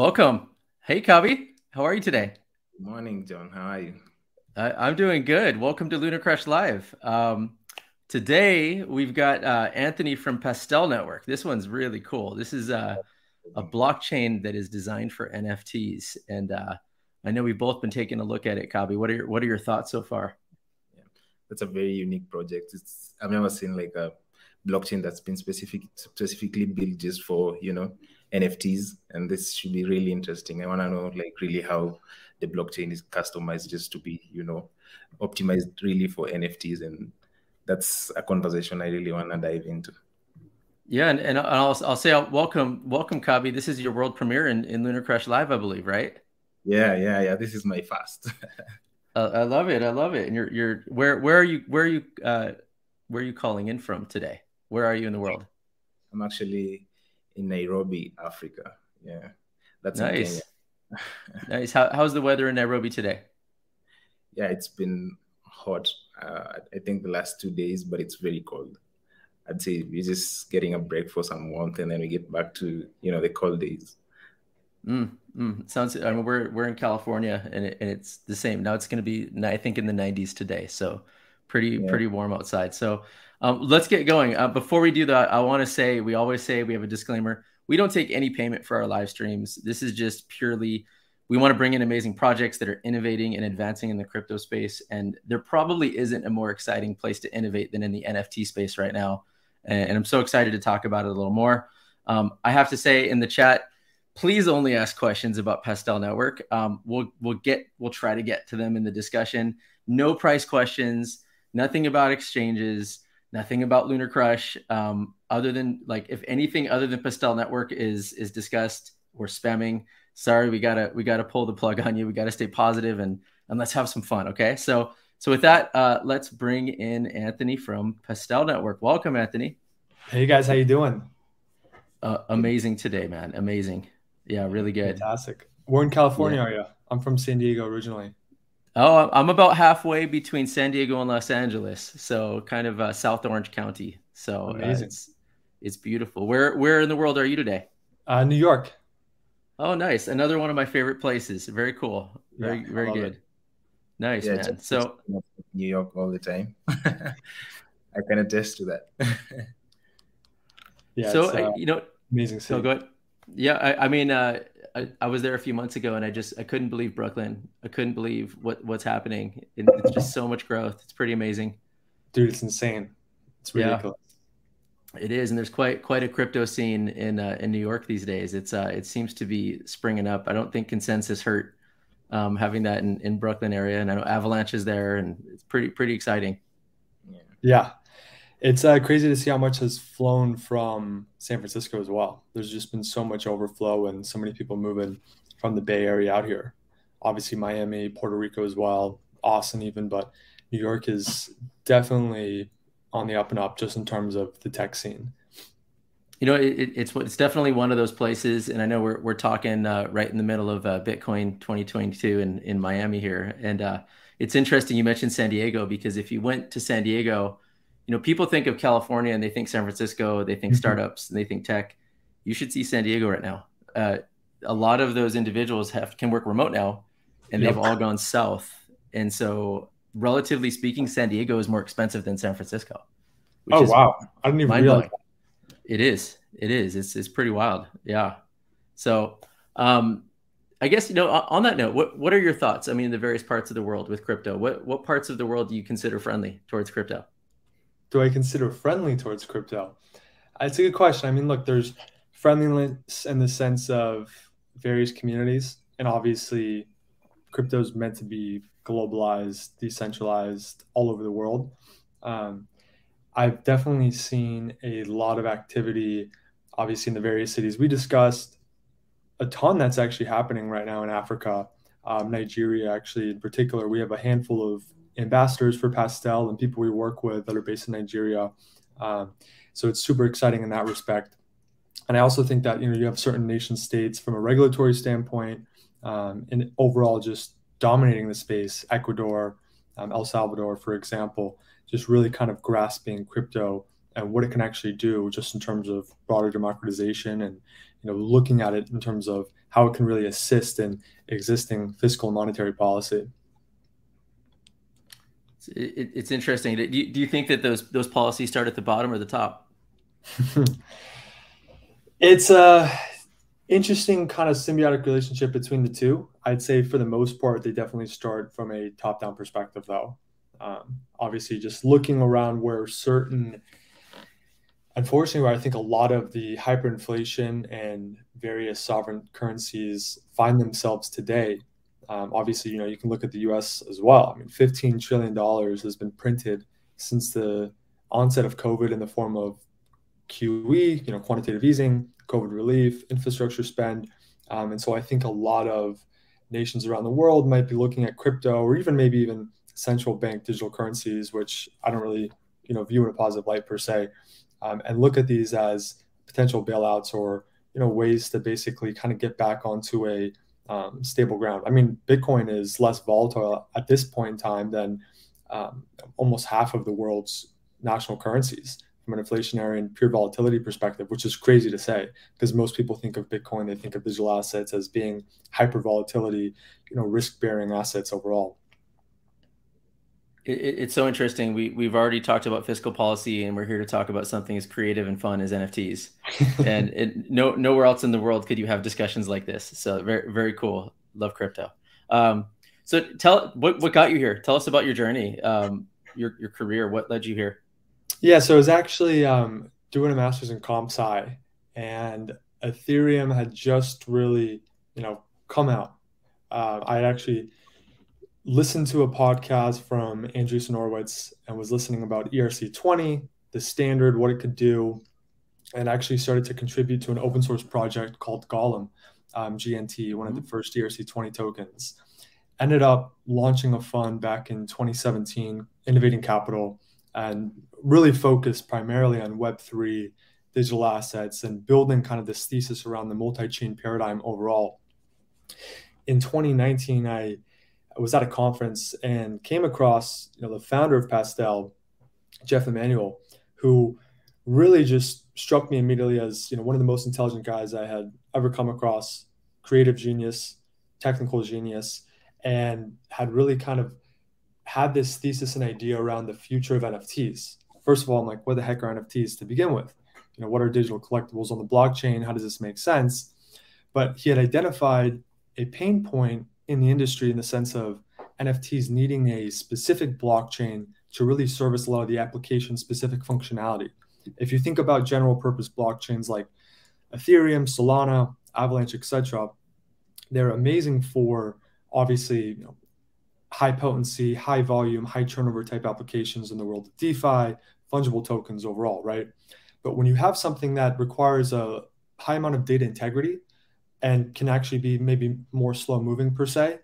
Welcome. Hey, Cubby. How are you today? Good morning, John. How are you? I, am doing good. Welcome to Lunar Crush Live. Um, today we've got uh, Anthony from Pastel Network. This one's really cool. This is uh, a blockchain that is designed for NFTs, and uh, I know we've both been taking a look at it. Kabi, what are your what are your thoughts so far? Yeah, that's a very unique project. It's I've never seen like a blockchain that's been specific specifically built just for you know NFTs, and this should be really interesting. I want to know like really how the blockchain is customized just to be you know optimized really for NFTs, and that's a conversation I really want to dive into. Yeah, and, and I'll I'll say I'll welcome welcome Kabi. This is your world premiere in, in Lunar Crush Live, I believe, right? Yeah, yeah, yeah. This is my first. uh, I love it. I love it. And you're you're where where are you where are you uh, where are you calling in from today? Where are you in the world? I'm actually in Nairobi, Africa. Yeah, that's nice. nice. How, how's the weather in Nairobi today? Yeah, it's been hot. Uh, I think the last two days, but it's very cold. I'd say we're just getting a break for some warmth, and then we get back to you know the cold days. Mm, mm, sounds. I mean, we're we're in California, and it, and it's the same. Now it's going to be, I think, in the 90s today. So pretty yeah. pretty warm outside. So um, let's get going. Uh, before we do that, I want to say we always say we have a disclaimer. We don't take any payment for our live streams. This is just purely we want to bring in amazing projects that are innovating and advancing in the crypto space. And there probably isn't a more exciting place to innovate than in the NFT space right now. And, and I'm so excited to talk about it a little more. Um, I have to say in the chat, please only ask questions about Pastel Network. Um, we'll we'll get we'll try to get to them in the discussion. No price questions, nothing about exchanges nothing about Lunar Crush. Um, other than like if anything other than Pastel Network is is discussed or spamming, sorry, we gotta we gotta pull the plug on you. We gotta stay positive and and let's have some fun. Okay, so so with that, uh, let's bring in Anthony from Pastel Network. Welcome, Anthony. Hey guys, how you doing? Uh, amazing today, man. Amazing. Yeah, really good. Fantastic. Where in California yeah. are you? I'm from San Diego originally. Oh, I'm about halfway between San Diego and Los Angeles, so kind of uh, South Orange County. So uh, it's it's beautiful. Where where in the world are you today? Uh, New York. Oh, nice! Another one of my favorite places. Very cool. Very yeah, very good. It. Nice yeah, man. So New York all the time. I can attest to that. yeah. So uh, you know, amazing. City. So go ahead. Yeah, I, I mean, uh, I, I, was there a few months ago, and I just I couldn't believe Brooklyn. I couldn't believe what what's happening. it's just so much growth. It's pretty amazing, dude. It's insane. It's ridiculous. Yeah, it is, and there's quite quite a crypto scene in uh, in New York these days. It's uh, it seems to be springing up. I don't think consensus hurt um, having that in, in Brooklyn area, and I know Avalanche is there, and it's pretty pretty exciting. Yeah, yeah it's uh, crazy to see how much has flown from San Francisco as well. There's just been so much overflow and so many people moving from the Bay Area out here. Obviously, Miami, Puerto Rico as well, Austin even, but New York is definitely on the up and up just in terms of the tech scene. You know, it, it's it's definitely one of those places, and I know we're we're talking uh, right in the middle of uh, Bitcoin 2022 in in Miami here, and uh, it's interesting you mentioned San Diego because if you went to San Diego you know, people think of California and they think San Francisco, they think mm-hmm. startups and they think tech. You should see San Diego right now. Uh, a lot of those individuals have can work remote now, and yep. they've all gone south. And so, relatively speaking, San Diego is more expensive than San Francisco. Oh wow! I didn't even realize. It is. It is. It's it's pretty wild. Yeah. So, um, I guess you know. On that note, what what are your thoughts? I mean, the various parts of the world with crypto. What what parts of the world do you consider friendly towards crypto? Do I consider friendly towards crypto? It's a good question. I mean, look, there's friendliness in the sense of various communities, and obviously, crypto is meant to be globalized, decentralized, all over the world. Um, I've definitely seen a lot of activity, obviously, in the various cities we discussed. A ton that's actually happening right now in Africa, um, Nigeria, actually, in particular. We have a handful of ambassadors for Pastel and people we work with that are based in Nigeria. Um, so it's super exciting in that respect. And I also think that you know you have certain nation states from a regulatory standpoint um, and overall just dominating the space. Ecuador, um, El Salvador, for example, just really kind of grasping crypto and what it can actually do, just in terms of broader democratization and you know looking at it in terms of how it can really assist in existing fiscal and monetary policy. It's interesting. Do you, do you think that those those policies start at the bottom or the top? it's a interesting kind of symbiotic relationship between the two. I'd say for the most part, they definitely start from a top down perspective, though. Um, obviously, just looking around where certain, unfortunately, where I think a lot of the hyperinflation and various sovereign currencies find themselves today um, obviously, you know, you can look at the U.S. as well. I mean, 15 trillion dollars has been printed since the onset of COVID in the form of QE, you know, quantitative easing, COVID relief, infrastructure spend, um, and so I think a lot of nations around the world might be looking at crypto or even maybe even central bank digital currencies, which I don't really, you know, view in a positive light per se, um, and look at these as potential bailouts or you know ways to basically kind of get back onto a um, stable ground. I mean, Bitcoin is less volatile at this point in time than um, almost half of the world's national currencies from an inflationary and pure volatility perspective, which is crazy to say because most people think of Bitcoin, they think of digital assets as being hyper volatility, you know, risk bearing assets overall it, it's so interesting. We we've already talked about fiscal policy, and we're here to talk about something as creative and fun as NFTs. and it, no nowhere else in the world could you have discussions like this. So very very cool. Love crypto. Um, so tell what what got you here. Tell us about your journey, um, your your career. What led you here? Yeah, so I was actually um, doing a master's in comp sci, and Ethereum had just really you know come out. Uh, I actually listened to a podcast from Andreessen Horowitz and was listening about ERC20, the standard, what it could do, and actually started to contribute to an open source project called Golem, um, GNT, one of the mm-hmm. first ERC20 tokens. Ended up launching a fund back in 2017, Innovating Capital, and really focused primarily on Web3 digital assets and building kind of this thesis around the multi chain paradigm overall. In 2019, I I was at a conference and came across you know the founder of Pastel, Jeff Emanuel, who really just struck me immediately as you know one of the most intelligent guys I had ever come across, creative genius, technical genius, and had really kind of had this thesis and idea around the future of NFTs. First of all, I'm like, what the heck are NFTs to begin with? You know, what are digital collectibles on the blockchain? How does this make sense? But he had identified a pain point in the industry in the sense of NFTs needing a specific blockchain to really service a lot of the application specific functionality. If you think about general purpose blockchains like Ethereum, Solana, Avalanche, etc., they're amazing for obviously you know, high potency, high volume, high turnover type applications in the world of DeFi, fungible tokens overall, right? But when you have something that requires a high amount of data integrity, and can actually be maybe more slow moving per se.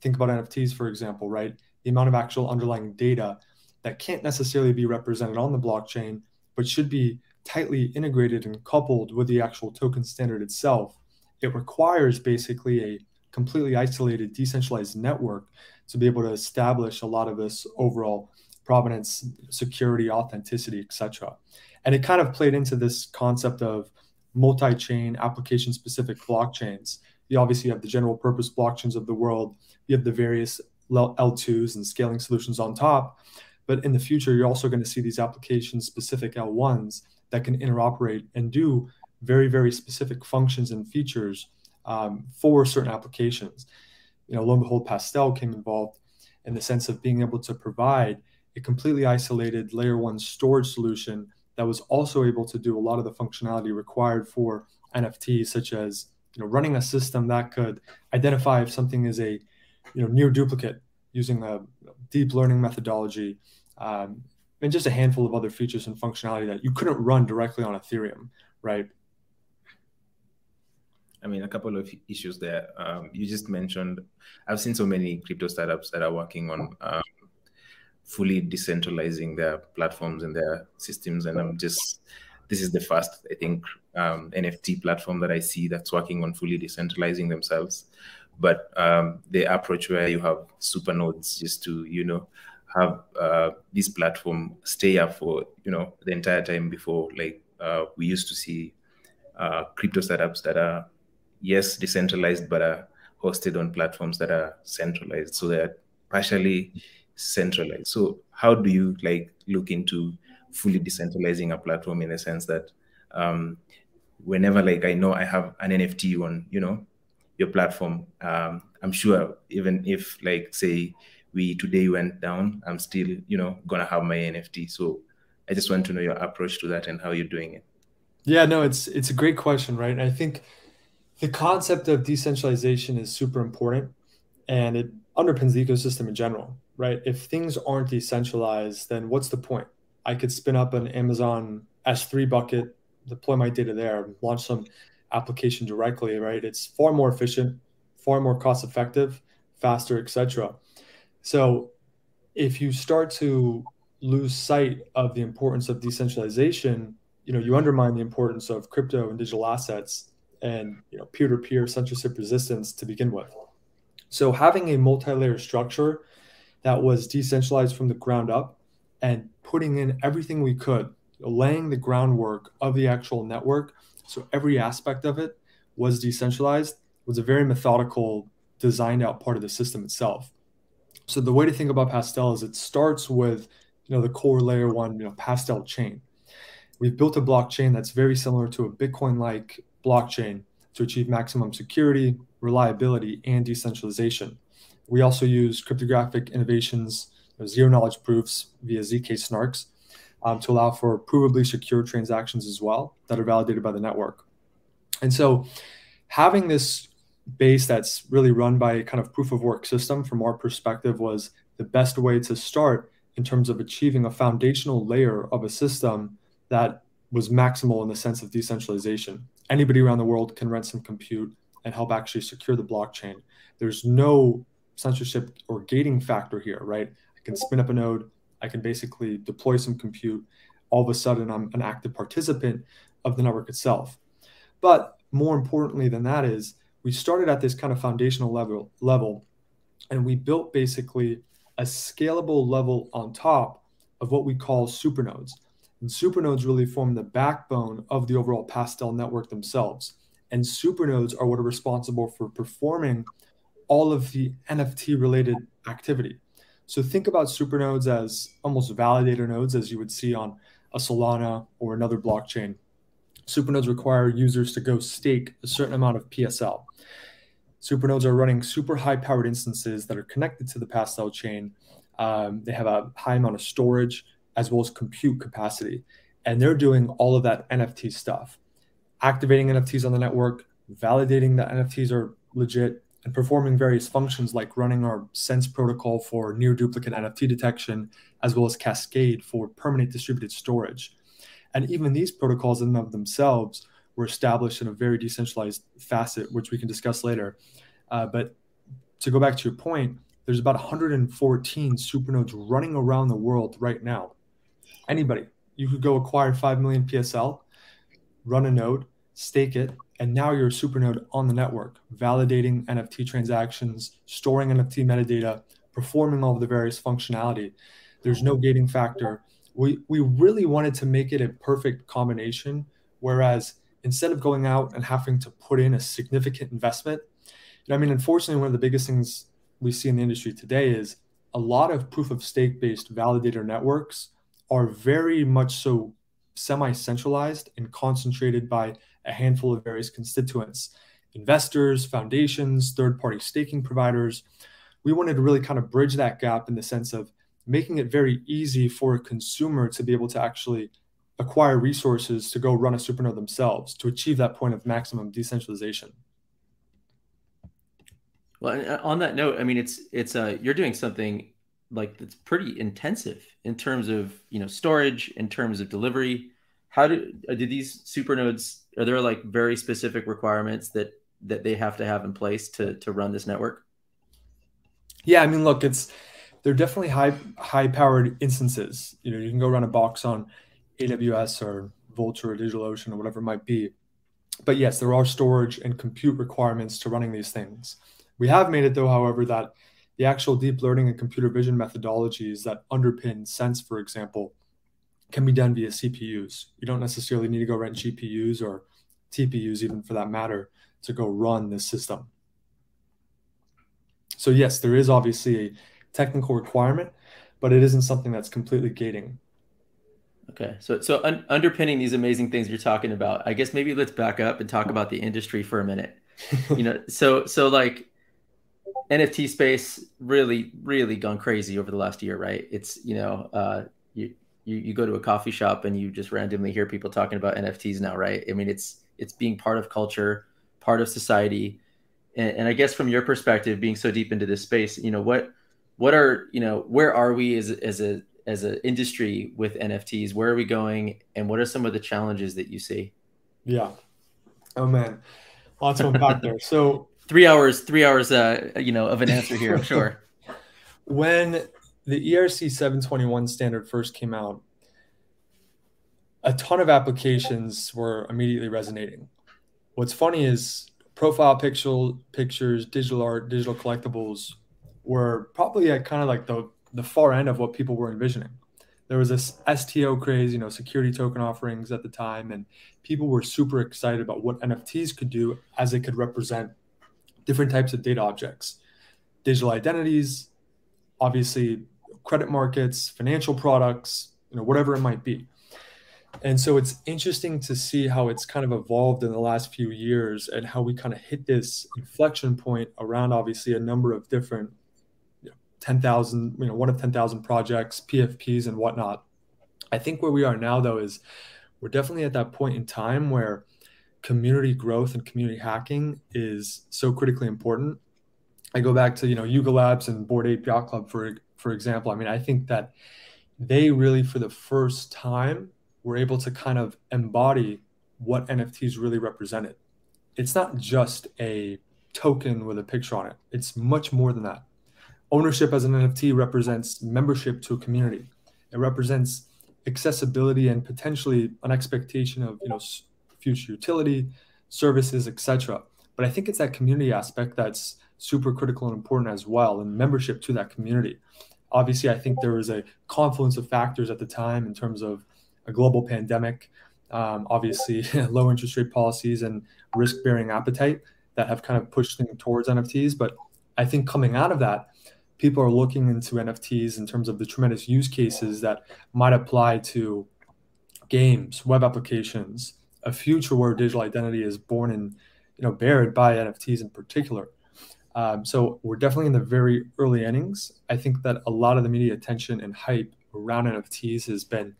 Think about NFTs, for example, right? The amount of actual underlying data that can't necessarily be represented on the blockchain, but should be tightly integrated and coupled with the actual token standard itself. It requires basically a completely isolated, decentralized network to be able to establish a lot of this overall provenance, security, authenticity, etc. And it kind of played into this concept of multi-chain application specific blockchains. You obviously have the general purpose blockchains of the world. You have the various L2s and scaling solutions on top. But in the future, you're also going to see these application specific L1s that can interoperate and do very, very specific functions and features um, for certain applications. You know, lo and behold, Pastel came involved in the sense of being able to provide a completely isolated layer one storage solution that was also able to do a lot of the functionality required for NFTs, such as you know running a system that could identify if something is a you know near duplicate using a deep learning methodology, um, and just a handful of other features and functionality that you couldn't run directly on Ethereum, right? I mean, a couple of issues there. Um, you just mentioned, I've seen so many crypto startups that are working on um, fully decentralizing their platforms and their systems. And I'm just, this is the first, I think, um, NFT platform that I see that's working on fully decentralizing themselves. But um, the approach where you have super nodes just to, you know, have uh, this platform stay up for, you know, the entire time before, like uh, we used to see uh, crypto startups that are yes, decentralized, but are hosted on platforms that are centralized. So they're partially centralized. So how do you like look into fully decentralizing a platform in the sense that um, whenever like I know I have an NFT on, you know, your platform, um, I'm sure even if like say we today went down, I'm still, you know, gonna have my NFT. So I just want to know your approach to that and how you're doing it. Yeah, no, it's it's a great question, right? And I think the concept of decentralization is super important and it underpins the ecosystem in general, right? If things aren't decentralized, then what's the point? I could spin up an Amazon S3 bucket, deploy my data there, launch some application directly, right? It's far more efficient, far more cost effective, faster, etc. So if you start to lose sight of the importance of decentralization, you know, you undermine the importance of crypto and digital assets and you know peer-to-peer censorship resistance to begin with. So having a multi-layer structure that was decentralized from the ground up and putting in everything we could, laying the groundwork of the actual network, so every aspect of it was decentralized, was a very methodical, designed out part of the system itself. So the way to think about Pastel is it starts with you know the core layer one, you know, Pastel chain. We've built a blockchain that's very similar to a Bitcoin-like blockchain to achieve maximum security, reliability, and decentralization. We also use cryptographic innovations, zero knowledge proofs via ZK snarks um, to allow for provably secure transactions as well that are validated by the network. And so having this base that's really run by a kind of proof of work system from our perspective was the best way to start in terms of achieving a foundational layer of a system that was maximal in the sense of decentralization. Anybody around the world can rent some compute and help actually secure the blockchain. There's no censorship or gating factor here, right? I can spin up a node, I can basically deploy some compute. All of a sudden, I'm an active participant of the network itself. But more importantly than that is, we started at this kind of foundational level, level and we built basically a scalable level on top of what we call supernodes. And supernodes really form the backbone of the overall Pastel network themselves. And supernodes are what are responsible for performing all of the NFT related activity. So think about supernodes as almost validator nodes, as you would see on a Solana or another blockchain. Supernodes require users to go stake a certain amount of PSL. Supernodes are running super high powered instances that are connected to the Pastel chain. Um, they have a high amount of storage as well as compute capacity. And they're doing all of that NFT stuff, activating NFTs on the network, validating that NFTs are legit, and performing various functions like running our Sense protocol for near duplicate NFT detection, as well as Cascade for permanent distributed storage. And even these protocols in and of themselves were established in a very decentralized facet, which we can discuss later. Uh, but to go back to your point, there's about 114 supernodes running around the world right now anybody. You could go acquire 5 million PSL, run a node, stake it, and now you're a supernode on the network, validating NFT transactions, storing NFT metadata, performing all of the various functionality. There's no gating factor. We, we really wanted to make it a perfect combination, whereas instead of going out and having to put in a significant investment, I mean, unfortunately, one of the biggest things we see in the industry today is a lot of proof of stake based validator networks are very much so semi centralized and concentrated by a handful of various constituents investors, foundations, third party staking providers. We wanted to really kind of bridge that gap in the sense of making it very easy for a consumer to be able to actually acquire resources to go run a supernode themselves to achieve that point of maximum decentralization. Well, on that note, I mean, it's it's uh, you're doing something like it's pretty intensive in terms of you know storage in terms of delivery. How do uh, do these supernodes are there like very specific requirements that that they have to have in place to to run this network? Yeah i mean look it's they're definitely high high powered instances. You know you can go run a box on aws or vultr or digitalocean or whatever it might be. But yes there are storage and compute requirements to running these things. We have made it though however that the actual deep learning and computer vision methodologies that underpin sense, for example, can be done via CPUs. You don't necessarily need to go rent GPUs or TPUs, even for that matter, to go run this system. So yes, there is obviously a technical requirement, but it isn't something that's completely gating. Okay, so so un- underpinning these amazing things you're talking about, I guess maybe let's back up and talk about the industry for a minute. you know, so so like NFT space really really gone crazy over the last year, right? It's you know, uh, you you you go to a coffee shop and you just randomly hear people talking about NFTs now, right? I mean, it's it's being part of culture, part of society, and, and I guess from your perspective, being so deep into this space, you know what what are you know where are we as as a as an industry with NFTs? Where are we going, and what are some of the challenges that you see? Yeah. Oh man, lots of unpack there. So three hours, three hours, uh, you know, of an answer here, I'm sure. when the ERC 721 standard first came out, a ton of applications were immediately resonating. What's funny is profile picture, pictures, digital art, digital collectibles were probably at kind of like the the far end of what people were envisioning. There was this STO craze, you know, security token offerings at the time, and people were super excited about what NFTs could do as it could represent different types of data objects, digital identities, obviously credit markets, financial products, you know, whatever it might be. And so it's interesting to see how it's kind of evolved in the last few years and how we kind of hit this inflection point around obviously a number of different 10,000, you know, one of 10,000 projects, PFPs and whatnot. I think where we are now, though, is we're definitely at that point in time where community growth and community hacking is so critically important. I go back to, you know, Yuga Labs and Bored Ape Yacht Club, for, for example. I mean, I think that they really, for the first time, were able to kind of embody what NFTs really represented. It's not just a token with a picture on it, it's much more than that ownership as an NFT represents membership to a community. It represents accessibility and potentially an expectation of you know future utility, services, etc. But I think it's that community aspect that's super critical and important as well, and membership to that community. Obviously, I think there was a confluence of factors at the time in terms of a global pandemic, um, obviously low interest rate policies and risk bearing appetite that have kind of pushed things towards NFTs. But I think coming out of that, people are looking into NFTs in terms of the tremendous use cases that might apply to games, web applications, a future where digital identity is born and you know bared by NFTs in particular. Um, so we're definitely in the very early innings. I think that a lot of the media attention and hype around NFTs has been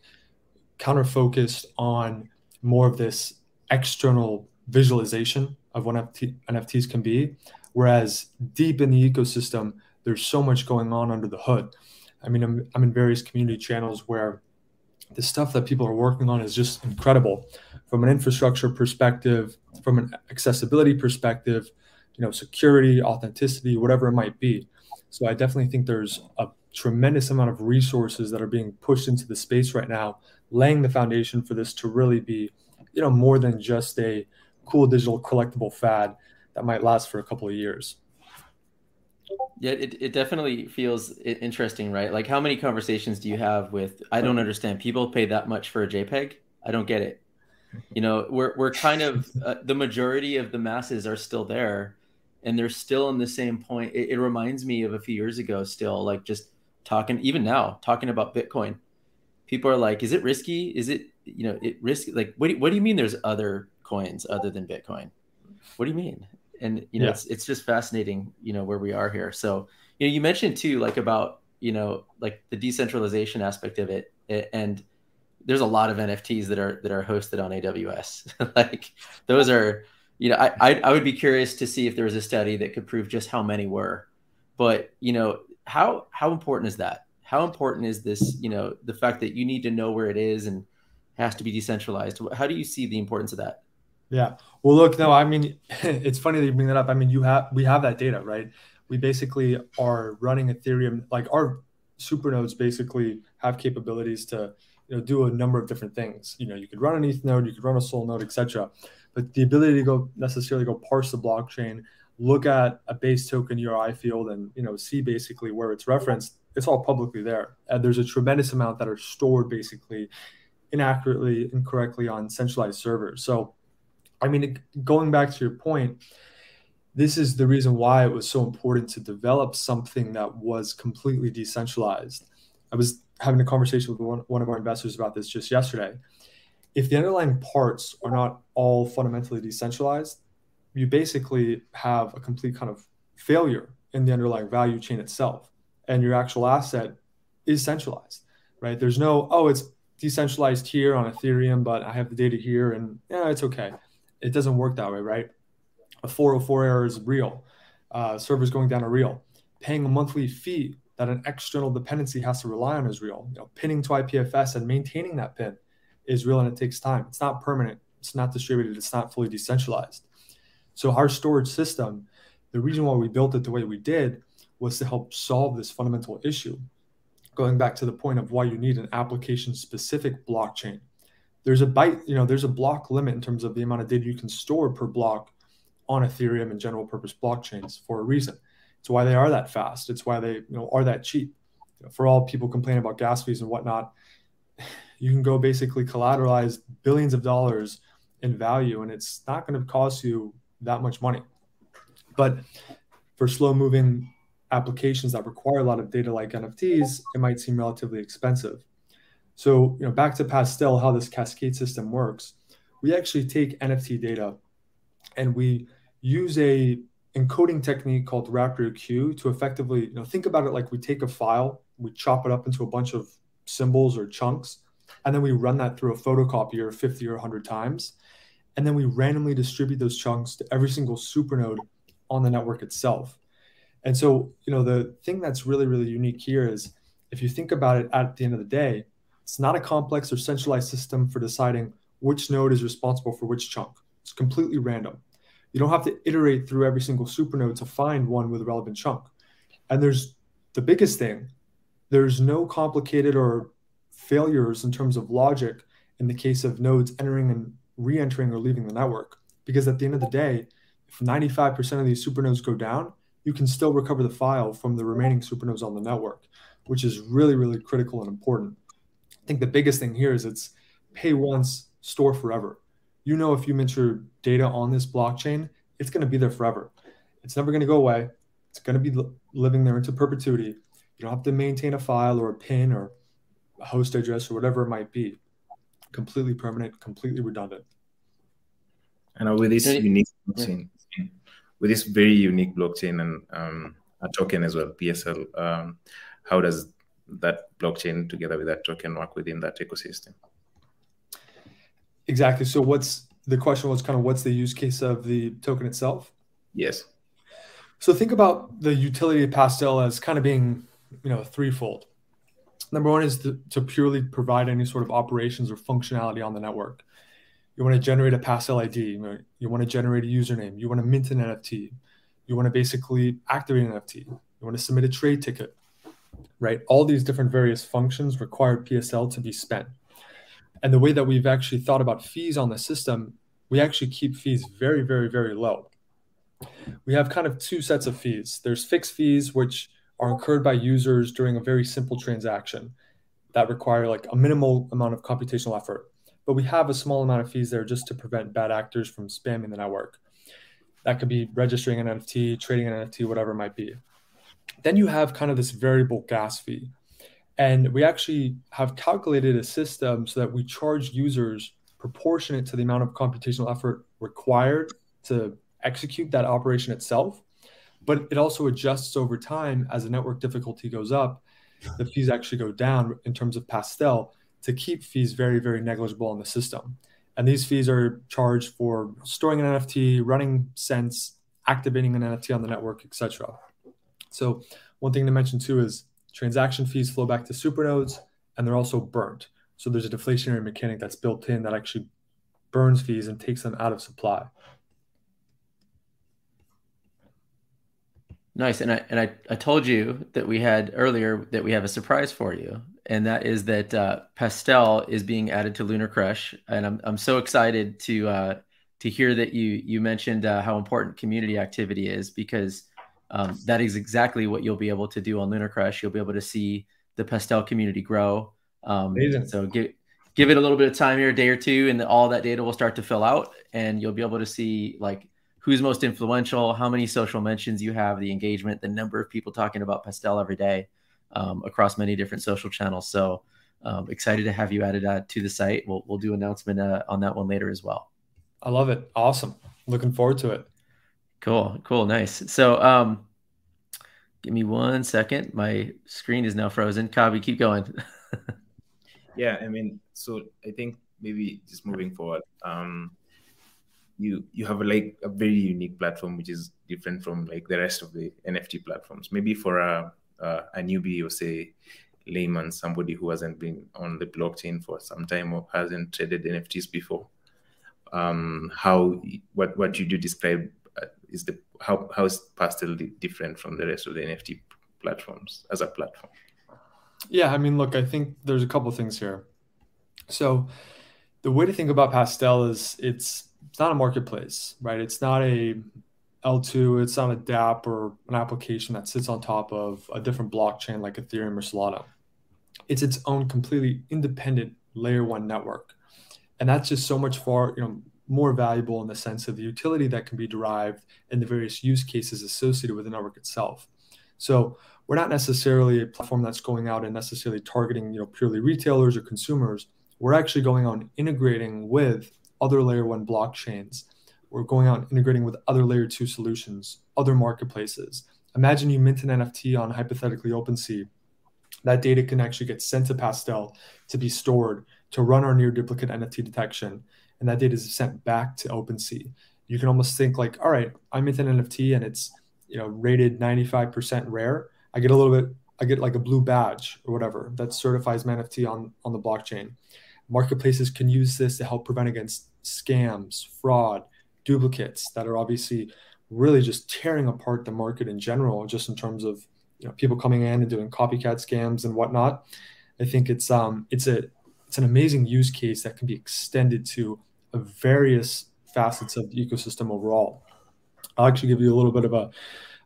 counter focused on more of this external visualization of what NFT, NFTs can be, whereas deep in the ecosystem, there's so much going on under the hood. I mean, I'm, I'm in various community channels where the stuff that people are working on is just incredible from an infrastructure perspective, from an accessibility perspective, you know, security, authenticity, whatever it might be. So I definitely think there's a tremendous amount of resources that are being pushed into the space right now, laying the foundation for this to really be, you know, more than just a cool digital collectible fad that might last for a couple of years. Yeah, it, it definitely feels interesting, right? Like, how many conversations do you have with? I don't understand. People pay that much for a JPEG. I don't get it. You know, we're we're kind of uh, the majority of the masses are still there, and they're still in the same point. It, it reminds me of a few years ago. Still, like just talking, even now, talking about Bitcoin. People are like, "Is it risky? Is it you know it risky? Like, what do, what do you mean? There's other coins other than Bitcoin? What do you mean? And you know yeah. it's it's just fascinating you know where we are here. So you know you mentioned too like about you know like the decentralization aspect of it and there's a lot of nfts that are that are hosted on aws like those are you know I, I would be curious to see if there was a study that could prove just how many were. But you know how how important is that? How important is this you know the fact that you need to know where it is and has to be decentralized? How do you see the importance of that yeah. Well, look, no, I mean, it's funny that you bring that up. I mean, you have we have that data, right? We basically are running Ethereum, like our supernodes basically have capabilities to you know do a number of different things. You know, you could run an ETH node, you could run a Sol node, etc. But the ability to go necessarily go parse the blockchain, look at a base token URI field, and you know see basically where it's referenced. It's all publicly there. And there's a tremendous amount that are stored basically inaccurately, incorrectly on centralized servers. So I mean, going back to your point, this is the reason why it was so important to develop something that was completely decentralized. I was having a conversation with one, one of our investors about this just yesterday. If the underlying parts are not all fundamentally decentralized, you basically have a complete kind of failure in the underlying value chain itself. And your actual asset is centralized, right? There's no, oh, it's decentralized here on Ethereum, but I have the data here and yeah, it's okay. It doesn't work that way, right? A 404 error is real. Uh, servers going down are real. Paying a monthly fee that an external dependency has to rely on is real. You know, pinning to IPFS and maintaining that pin is real and it takes time. It's not permanent. It's not distributed. It's not fully decentralized. So our storage system, the reason why we built it the way we did was to help solve this fundamental issue. Going back to the point of why you need an application specific blockchain. There's a byte, you know, there's a block limit in terms of the amount of data you can store per block on Ethereum and general purpose blockchains for a reason. It's why they are that fast. It's why they you know are that cheap. You know, for all people complaining about gas fees and whatnot, you can go basically collateralize billions of dollars in value, and it's not going to cost you that much money. But for slow moving applications that require a lot of data like NFTs, it might seem relatively expensive. So, you know, back to Pastel, how this cascade system works, we actually take NFT data and we use a encoding technique called RaptorQ to effectively, you know, think about it like we take a file, we chop it up into a bunch of symbols or chunks, and then we run that through a photocopier 50 or 100 times. And then we randomly distribute those chunks to every single supernode on the network itself. And so, you know, the thing that's really, really unique here is if you think about it at the end of the day, it's not a complex or centralized system for deciding which node is responsible for which chunk. It's completely random. You don't have to iterate through every single supernode to find one with a relevant chunk. And there's the biggest thing there's no complicated or failures in terms of logic in the case of nodes entering and re entering or leaving the network. Because at the end of the day, if 95% of these supernodes go down, you can still recover the file from the remaining supernodes on the network, which is really, really critical and important. I think the biggest thing here is it's pay once, store forever you know if you mint your data on this blockchain, it's going to be there forever. It's never going to go away. It's going to be living there into perpetuity. You don't have to maintain a file or a pin or a host address or whatever it might be. Completely permanent, completely redundant. And with this unique blockchain, yeah. with this very unique blockchain and um, a token as well, PSL, um, how does that blockchain together with that token work within that ecosystem? Exactly. So what's the question was kind of what's the use case of the token itself? Yes. So think about the utility of Pastel as kind of being, you know, threefold. Number one is to, to purely provide any sort of operations or functionality on the network. You want to generate a Pastel ID. You want to generate a username. You want to mint an NFT. You want to basically activate an NFT. You want to submit a trade ticket, right? All these different various functions require PSL to be spent. And the way that we've actually thought about fees on the system, we actually keep fees very, very, very low. We have kind of two sets of fees. There's fixed fees, which are incurred by users during a very simple transaction that require like a minimal amount of computational effort. But we have a small amount of fees there just to prevent bad actors from spamming the network. That could be registering an NFT, trading an NFT, whatever it might be. Then you have kind of this variable gas fee. And we actually have calculated a system so that we charge users proportionate to the amount of computational effort required to execute that operation itself. But it also adjusts over time as the network difficulty goes up. The fees actually go down in terms of Pastel to keep fees very, very negligible on the system. And these fees are charged for storing an NFT, running sense, activating an NFT on the network, etc. So one thing to mention too is transaction fees flow back to supernodes and they're also burnt. So there's a deflationary mechanic that's built in that actually burns fees and takes them out of supply. Nice. And I and I, I told you that we had earlier that we have a surprise for you. And that is that uh, Pastel is being added to Lunar Crush. And I'm I'm so excited to uh, to hear that you you mentioned uh, how important community activity is because um, that is exactly what you'll be able to do on Lunar Crush. You'll be able to see the Pastel community grow. Um, So give give it a little bit of time here, a day or two, and all that data will start to fill out, and you'll be able to see like who's most influential, how many social mentions you have, the engagement, the number of people talking about Pastel every day um, across many different social channels. So um, excited to have you added uh, to the site. We'll we'll do announcement uh, on that one later as well. I love it. Awesome. Looking forward to it. Cool. Cool. Nice. So um, give me one second. My screen is now frozen. Kavi, keep going. yeah, I mean, so I think maybe just moving forward. Um, you you have a, like a very unique platform which is different from like the rest of the nft platforms maybe for a a, a newbie or say layman somebody who hasn't been on the blockchain for some time or hasn't traded nfts before um, how what what you do describe is the how how is pastel different from the rest of the nft platforms as a platform yeah i mean look i think there's a couple things here so the way to think about pastel is it's it's not a marketplace, right? It's not a L2, it's not a dApp or an application that sits on top of a different blockchain like Ethereum or Solana. It's its own completely independent layer one network. And that's just so much far, you know, more valuable in the sense of the utility that can be derived and the various use cases associated with the network itself. So we're not necessarily a platform that's going out and necessarily targeting, you know, purely retailers or consumers. We're actually going on integrating with other layer one blockchains. We're going out integrating with other layer two solutions, other marketplaces. Imagine you mint an NFT on hypothetically OpenSea. That data can actually get sent to Pastel to be stored to run our near duplicate NFT detection. And that data is sent back to OpenSea. You can almost think like, all right, I mint an NFT and it's you know rated 95% rare. I get a little bit, I get like a blue badge or whatever that certifies my NFT on, on the blockchain. Marketplaces can use this to help prevent against scams, fraud, duplicates that are obviously really just tearing apart the market in general, just in terms of you know people coming in and doing copycat scams and whatnot. I think it's um it's a it's an amazing use case that can be extended to various facets of the ecosystem overall. I'll actually give you a little bit of a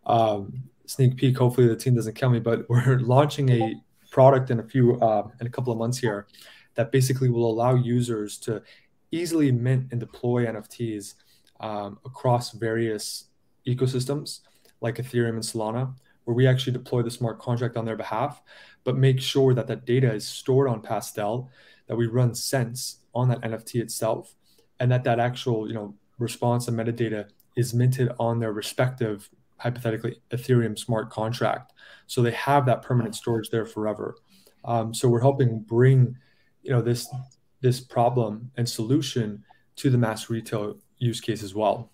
um, sneak peek. Hopefully, the team doesn't kill me, but we're launching a product in a few uh, in a couple of months here that basically will allow users to easily mint and deploy NFTs um, across various ecosystems like Ethereum and Solana, where we actually deploy the smart contract on their behalf, but make sure that that data is stored on Pastel, that we run sense on that NFT itself, and that that actual you know response and metadata is minted on their respective hypothetically Ethereum smart contract. So they have that permanent storage there forever. Um, so we're helping bring you know this this problem and solution to the mass retail use case as well.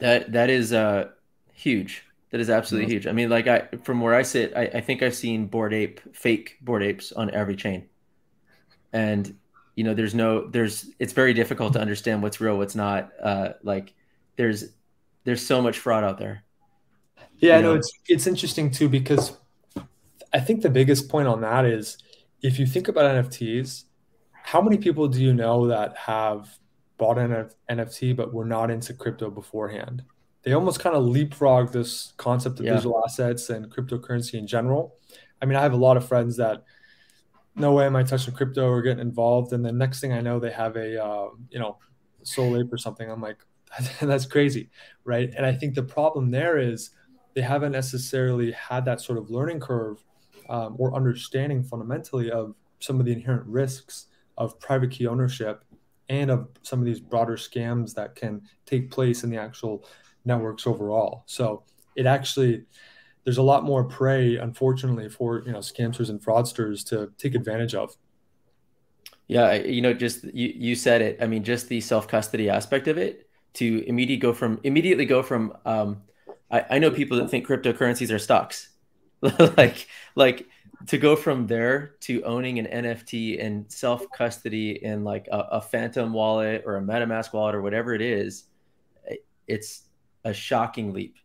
That that is uh huge. That is absolutely mm-hmm. huge. I mean, like I from where I sit, I, I think I've seen bored ape, fake bored apes on every chain. And you know, there's no there's it's very difficult to understand what's real, what's not. Uh like there's there's so much fraud out there. Yeah, I know it's it's interesting too because I think the biggest point on that is if you think about NFTs, how many people do you know that have bought an NFT but were not into crypto beforehand? They almost kind of leapfrog this concept of yeah. digital assets and cryptocurrency in general. I mean, I have a lot of friends that no way am I touching crypto or getting involved, and the next thing I know, they have a uh, you know Soul Ape or something. I'm like, that's crazy, right? And I think the problem there is they haven't necessarily had that sort of learning curve um, or understanding fundamentally of some of the inherent risks of private key ownership and of some of these broader scams that can take place in the actual networks overall. So it actually there's a lot more prey, unfortunately, for you know scammers and fraudsters to take advantage of. Yeah, you know, just you you said it. I mean, just the self custody aspect of it to immediately go from immediately go from. Um, I, I know people that think cryptocurrencies are stocks, like like to go from there to owning an NFT and self custody in like a, a, Phantom wallet or a MetaMask wallet or whatever it is, it's a shocking leap,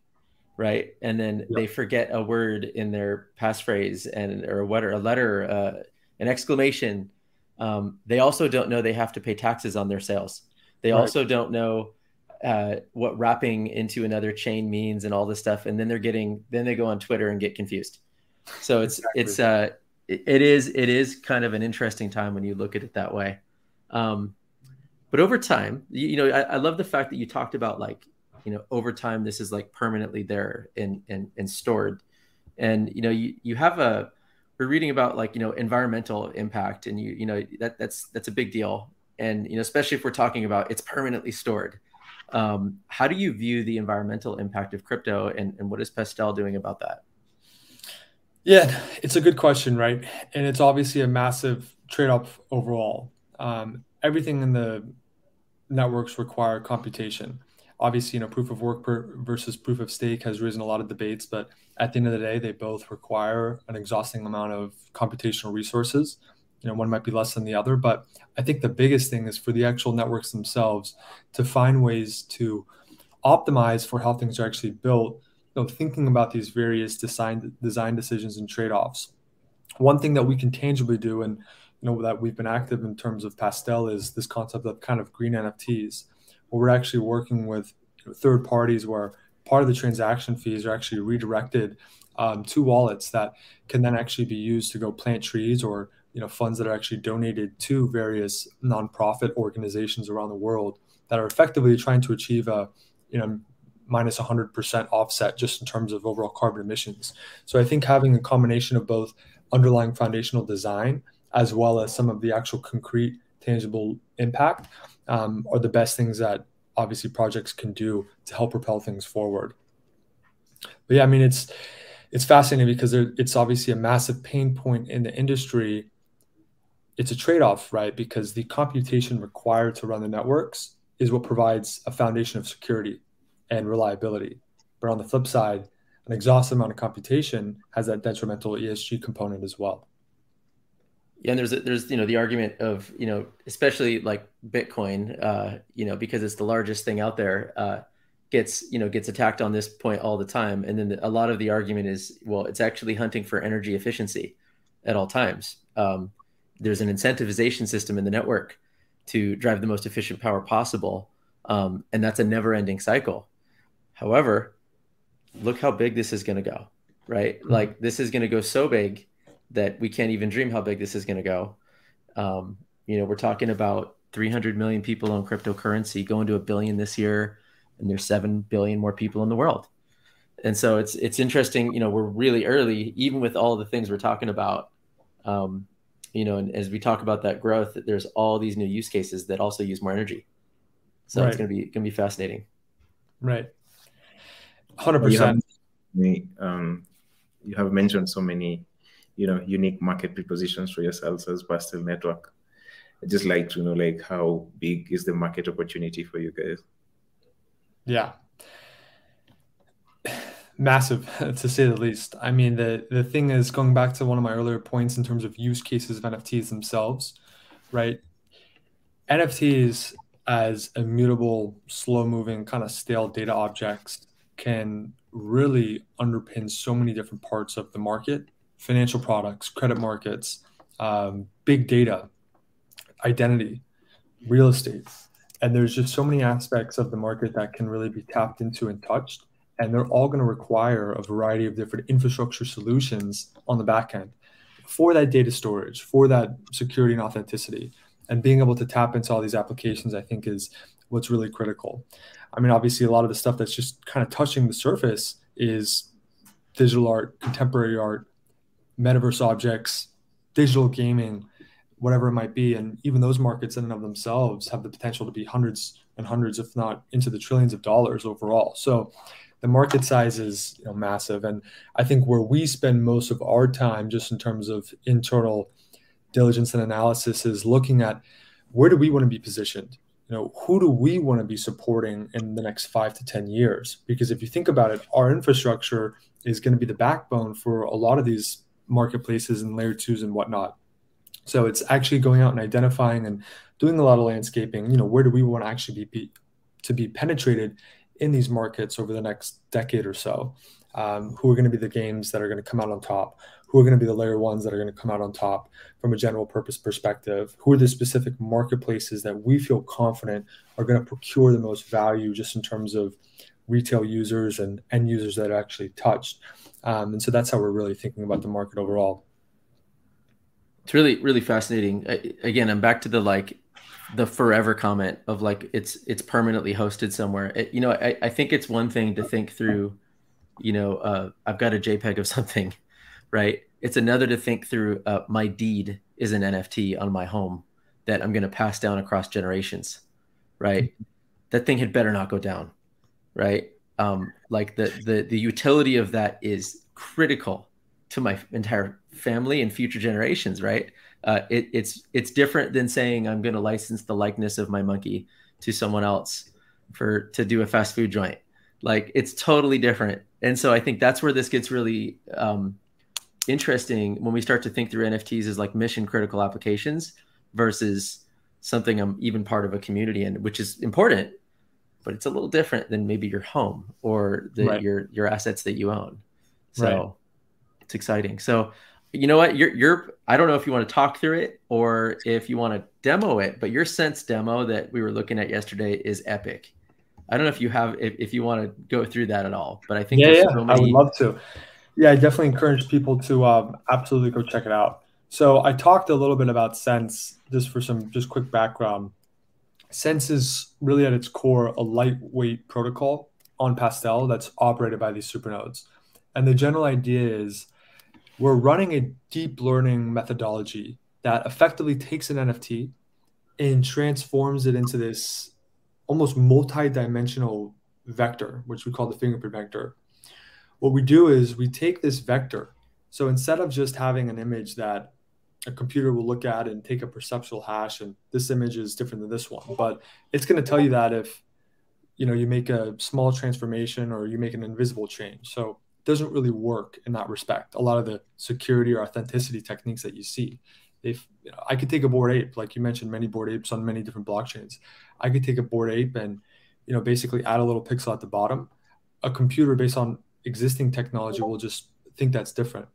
right? And then yep. they forget a word in their passphrase and or what or a letter, uh, an exclamation. Um, they also don't know they have to pay taxes on their sales. They right. also don't know uh, what wrapping into another chain means and all this stuff. And then they're getting then they go on Twitter and get confused. So it's exactly. it's uh it, it is it is kind of an interesting time when you look at it that way. Um, but over time, you, you know, I, I, love the fact that you talked about like, you know, over time this is like permanently there and and and stored, and you know, you you have a we're reading about like you know environmental impact, and you you know that that's that's a big deal, and you know especially if we're talking about it's permanently stored. Um, how do you view the environmental impact of crypto, and and what is Pastel doing about that? Yeah, it's a good question, right? And it's obviously a massive trade off overall. Um, everything in the networks require computation. Obviously, you know, proof of work versus proof of stake has risen a lot of debates, but at the end of the day, they both require an exhausting amount of computational resources. You know, one might be less than the other, but I think the biggest thing is for the actual networks themselves to find ways to optimize for how things are actually built You know, thinking about these various design design decisions and trade-offs. One thing that we can tangibly do, and you know that we've been active in terms of pastel is this concept of kind of green NFTs, we're actually working with third parties where part of the transaction fees are actually redirected um, to wallets that can then actually be used to go plant trees or you know funds that are actually donated to various nonprofit organizations around the world that are effectively trying to achieve a you know minus 100% offset just in terms of overall carbon emissions. So I think having a combination of both underlying foundational design as well as some of the actual concrete tangible impact um, are the best things that obviously projects can do to help propel things forward. But yeah, I mean it's it's fascinating because it's obviously a massive pain point in the industry. It's a trade-off, right? Because the computation required to run the networks is what provides a foundation of security and reliability. But on the flip side, an exhaustive amount of computation has that detrimental ESG component as well. Yeah, and there's there's you know the argument of you know especially like Bitcoin, uh, you know because it's the largest thing out there, uh, gets you know gets attacked on this point all the time, and then the, a lot of the argument is well it's actually hunting for energy efficiency at all times. Um, there's an incentivization system in the network to drive the most efficient power possible, um, and that's a never-ending cycle. However, look how big this is going to go, right? Mm-hmm. Like this is going to go so big that we can't even dream how big this is going to go. Um, you know, we're talking about 300 million people on cryptocurrency going to a billion this year, and there's 7 billion more people in the world. And so it's it's interesting, you know, we're really early, even with all the things we're talking about. Um, you know, and as we talk about that growth, there's all these new use cases that also use more energy. So right. it's gonna be gonna be fascinating. Right. Hundred percent. Um, you have mentioned so many, you know, unique market propositions for yourselves as Pastel Network. I'd just like to know, like, how big is the market opportunity for you guys? Yeah, massive to say the least. I mean, the the thing is going back to one of my earlier points in terms of use cases of NFTs themselves, right? NFTs as immutable, slow moving, kind of stale data objects can really underpin so many different parts of the market financial products, credit markets, um, big data, identity, real estate. And there's just so many aspects of the market that can really be tapped into and touched. And they're all going to require a variety of different infrastructure solutions on the back end for that data storage, for that security and authenticity. And being able to tap into all these applications, I think, is what's really critical. I mean, obviously, a lot of the stuff that's just kind of touching the surface is digital art, contemporary art, metaverse objects, digital gaming, whatever it might be. And even those markets in and of themselves have the potential to be hundreds and hundreds, if not into the trillions of dollars overall. So the market size is you know, massive. And I think where we spend most of our time, just in terms of internal diligence and analysis, is looking at where do we want to be positioned? you know who do we want to be supporting in the next five to ten years because if you think about it our infrastructure is going to be the backbone for a lot of these marketplaces and layer twos and whatnot. So it's actually going out and identifying and doing a lot of landscaping you know where do we want to actually be to be penetrated in these markets over the next decade or so? Um, who are going to be the games that are going to come out on top? Who are going to be the layer ones that are going to come out on top from a general purpose perspective? Who are the specific marketplaces that we feel confident are going to procure the most value just in terms of retail users and end users that are actually touched um, and so that's how we're really thinking about the market overall It's really really fascinating. Again, I'm back to the like the forever comment of like it's it's permanently hosted somewhere. It, you know, I, I think it's one thing to think through, you know, uh, I've got a JPEG of something, right? It's another to think through uh, my deed is an NFT on my home that I'm going to pass down across generations, right? Mm-hmm. That thing had better not go down, right? Um, like the the the utility of that is critical to my entire family and future generations, right? Uh, it, it's it's different than saying I'm going to license the likeness of my monkey to someone else for to do a fast food joint. Like it's totally different, and so I think that's where this gets really um, interesting when we start to think through NFTs as like mission critical applications versus something I'm even part of a community in, which is important, but it's a little different than maybe your home or the, right. your your assets that you own. So right. it's exciting. So you know what? You're you're I don't know if you want to talk through it or if you want to demo it, but your sense demo that we were looking at yesterday is epic. I don't know if you have if, if you want to go through that at all, but I think yeah, yeah so many... I would love to. Yeah, I definitely encourage people to um, absolutely go check it out. So I talked a little bit about Sense just for some just quick background. Sense is really at its core a lightweight protocol on Pastel that's operated by these supernodes. And the general idea is we're running a deep learning methodology that effectively takes an NFT and transforms it into this almost multi-dimensional vector, which we call the fingerprint vector. What we do is we take this vector. So instead of just having an image that a computer will look at and take a perceptual hash and this image is different than this one, but it's going to tell you that if you know you make a small transformation or you make an invisible change. So it doesn't really work in that respect. A lot of the security or authenticity techniques that you see, if you know, I could take a bored Ape, like you mentioned, many bored Apes on many different blockchains. I could take a bored Ape and you know basically add a little pixel at the bottom. A computer based on existing technology will just think that's different.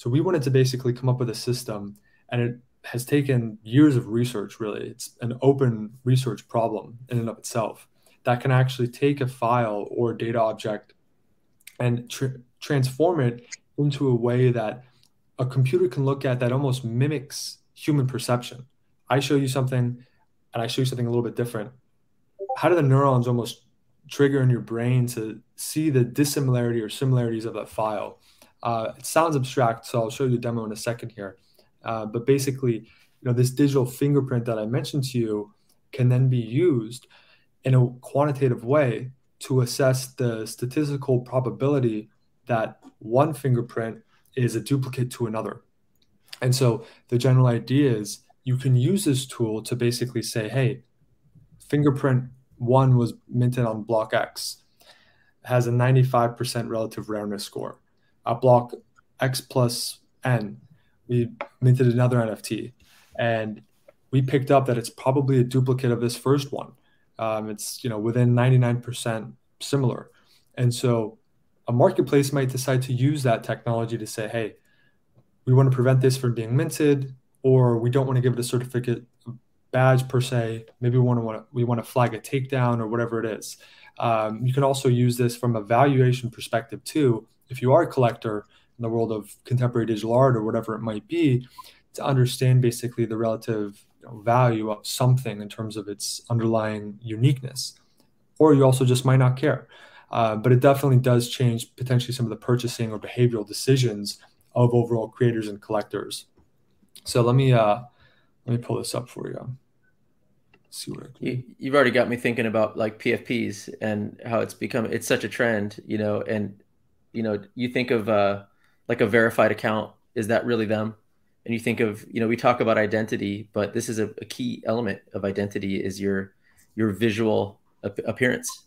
So we wanted to basically come up with a system, and it has taken years of research. Really, it's an open research problem in and of itself that can actually take a file or data object and tr- transform it into a way that a computer can look at that almost mimics human perception. I show you something and I show you something a little bit different. How do the neurons almost trigger in your brain to see the dissimilarity or similarities of that file? Uh, it sounds abstract, so I'll show you a demo in a second here. Uh, but basically, you know, this digital fingerprint that I mentioned to you can then be used in a quantitative way to assess the statistical probability that one fingerprint is a duplicate to another. And so the general idea is you can use this tool to basically say, hey, fingerprint one was minted on block X, has a 95% relative rareness score. At block X plus N, we minted another NFT. And we picked up that it's probably a duplicate of this first one. Um, it's you know within 99% similar. And so a marketplace might decide to use that technology to say, hey, we want to prevent this from being minted, or we don't want to give it a certificate badge per se. Maybe we want to, want to we want to flag a takedown or whatever it is. Um, you can also use this from a valuation perspective too. If you are a collector in the world of contemporary digital art or whatever it might be, to understand basically the relative you know, value of something in terms of its underlying uniqueness. Or you also just might not care. Uh, but it definitely does change potentially some of the purchasing or behavioral decisions of overall creators and collectors. So let me uh, let me pull this up for you. see what you, you've already got me thinking about like PFPs and how it's become it's such a trend, you know, and you know you think of uh, like a verified account is that really them? And you think of you know we talk about identity, but this is a, a key element of identity is your your visual appearance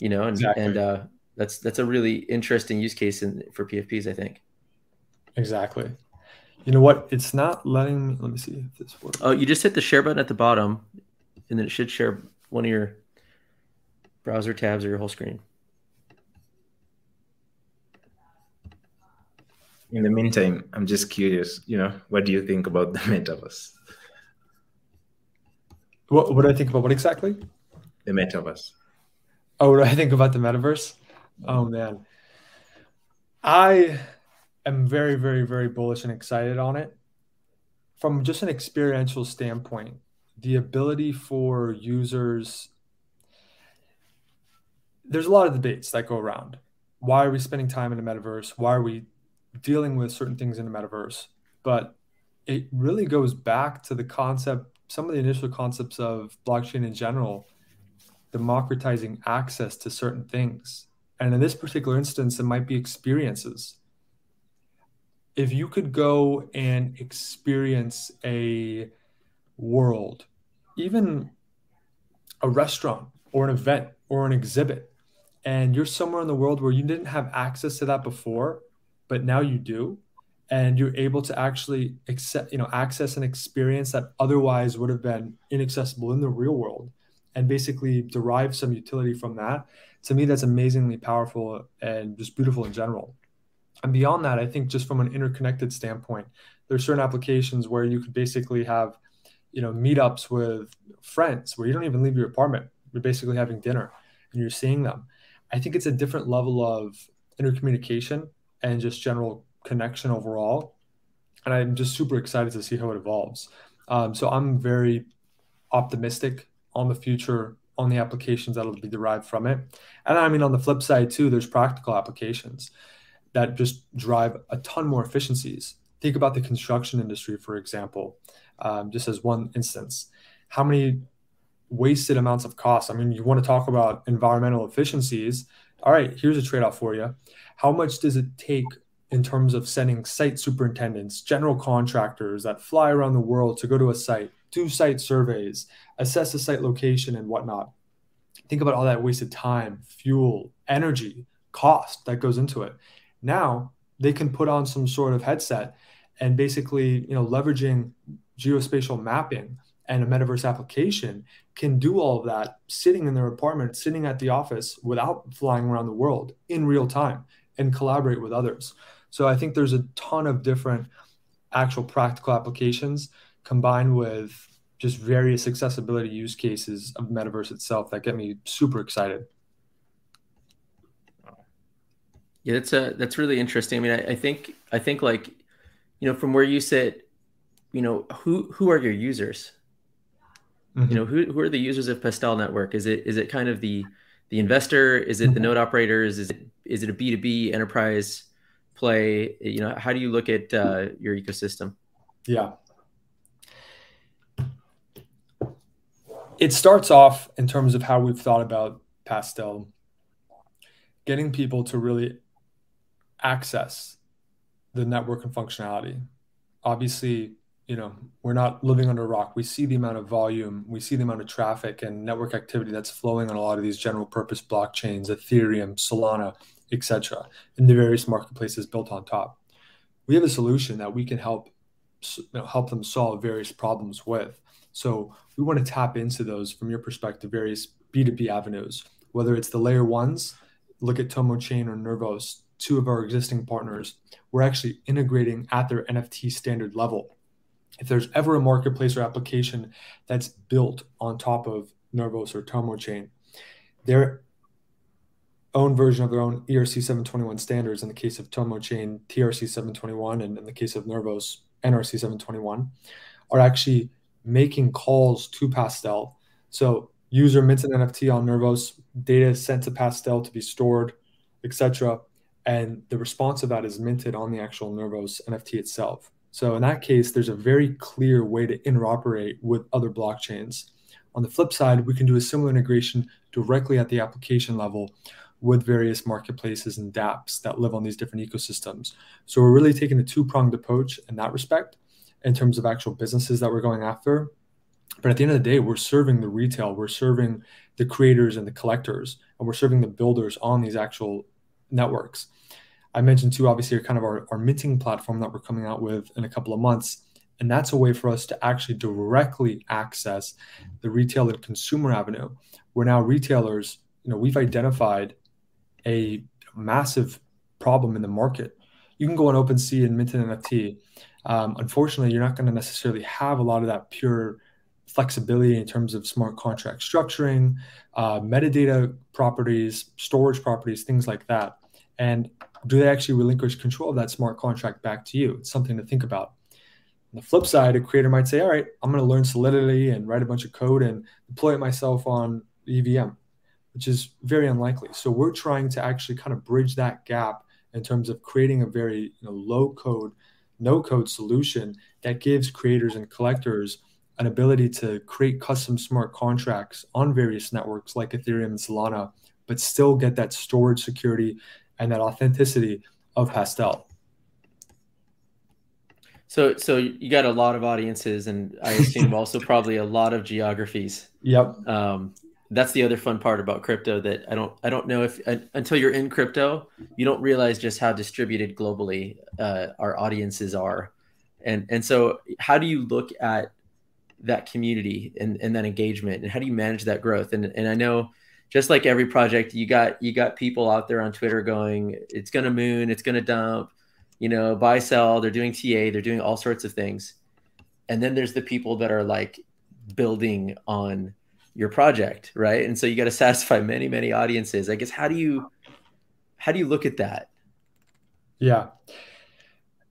you know, and exactly. and uh, that's that's a really interesting use case in, for PFPs, I think. Exactly. You know what? It's not letting me. Let me see if this works. Oh, you just hit the share button at the bottom, and then it should share one of your browser tabs or your whole screen. In the meantime, I'm just curious. You know, what do you think about the metaverse? What, what do I think about what exactly? The metaverse. Oh, what do I think about the metaverse? Oh man, I am very, very, very bullish and excited on it from just an experiential standpoint, the ability for users, there's a lot of debates that go around. Why are we spending time in the metaverse? Why are we dealing with certain things in the metaverse? But it really goes back to the concept, some of the initial concepts of blockchain in general, democratizing access to certain things. And in this particular instance, it might be experiences. If you could go and experience a world, even a restaurant or an event or an exhibit, and you're somewhere in the world where you didn't have access to that before, but now you do, and you're able to actually accept, you know, access an experience that otherwise would have been inaccessible in the real world and basically derive some utility from that. To me, that's amazingly powerful and just beautiful in general. And beyond that, I think just from an interconnected standpoint, there's certain applications where you could basically have, you know, meetups with friends where you don't even leave your apartment. You're basically having dinner and you're seeing them. I think it's a different level of intercommunication and just general connection overall. And I'm just super excited to see how it evolves. Um, so I'm very optimistic on the future, on the applications that'll be derived from it. And I mean, on the flip side, too, there's practical applications that just drive a ton more efficiencies. Think about the construction industry, for example, um, just as one instance. How many wasted amounts of costs? I mean, you want to talk about environmental efficiencies. All right, here's a trade off for you. How much does it take in terms of sending site superintendents, general contractors that fly around the world to go to a site, do site surveys, assess the site location and whatnot. Think about all that wasted time, fuel, energy, cost that goes into it. Now they can put on some sort of headset and basically, you know, leveraging geospatial mapping and a metaverse application can do all of that sitting in their apartment, sitting at the office without flying around the world in real time and collaborate with others. So I think there's a ton of different actual practical applications combined with just various accessibility use cases of metaverse itself that get me super excited. Yeah, that's a that's really interesting. I mean, I, I think I think like, you know, from where you sit, you know, who who are your users? Mm-hmm. You know, who who are the users of Pastel Network? Is it is it kind of the the investor? Is it mm-hmm. the node operators? Is it is it a B two B enterprise play? You know, how do you look at uh, your ecosystem? Yeah, it starts off in terms of how we've thought about Pastel, getting people to really access the network and functionality. Obviously, you know, we're not living under a rock. We see the amount of volume, we see the amount of traffic and network activity that's flowing on a lot of these general purpose blockchains, Ethereum, Solana, etc., and the various marketplaces built on top. We have a solution that we can help you know, help them solve various problems with. So we want to tap into those from your perspective, various B2B avenues, whether it's the layer ones, look at Tomo Chain or Nervos, two of our existing partners. We're actually integrating at their NFT standard level. If there's ever a marketplace or application that's built on top of Nervos or Tomo Chain, their own version of their own ERC 721 standards, in the case of Tomo Chain, TRC 721, and in the case of Nervos, NRC 721, are actually making calls to Pastel. So user mints an NFT on Nervos, data is sent to Pastel to be stored, etc. And the response of that is minted on the actual Nervos NFT itself. So in that case, there's a very clear way to interoperate with other blockchains. On the flip side, we can do a similar integration directly at the application level with various marketplaces and dApps that live on these different ecosystems. So we're really taking a two-pronged approach in that respect in terms of actual businesses that we're going after. But at the end of the day, we're serving the retail, we're serving the creators and the collectors, and we're serving the builders on these actual networks. I mentioned too, obviously, kind of our, our minting platform that we're coming out with in a couple of months. And that's a way for us to actually directly access the retail and consumer avenue, We're now retailers, you know, we've identified a massive problem in the market. You can go on OpenSea and mint an NFT um, unfortunately, you're not going to necessarily have a lot of that pure flexibility in terms of smart contract structuring, uh, metadata properties, storage properties, things like that. And do they actually relinquish control of that smart contract back to you? It's something to think about. On the flip side, a creator might say, all right, I'm going to learn Solidity and write a bunch of code and deploy it myself on EVM, which is very unlikely. So we're trying to actually kind of bridge that gap in terms of creating a very you know, low code, no code solution that gives creators and collectors an ability to create custom smart contracts on various networks like Ethereum and Solana, but still get that storage security and that authenticity of Pastel. So, so you got a lot of audiences, and I assume also probably a lot of geographies. Yep. Um, that's the other fun part about crypto that I don't I don't know if uh, until you're in crypto, you don't realize just how distributed globally uh, our audiences are, and and so how do you look at that community and, and that engagement and how do you manage that growth and and I know just like every project you got you got people out there on Twitter going it's gonna moon it's gonna dump you know buy sell they're doing TA they're doing all sorts of things. And then there's the people that are like building on your project right? And so you got to satisfy many many audiences. I guess how do you how do you look at that? Yeah.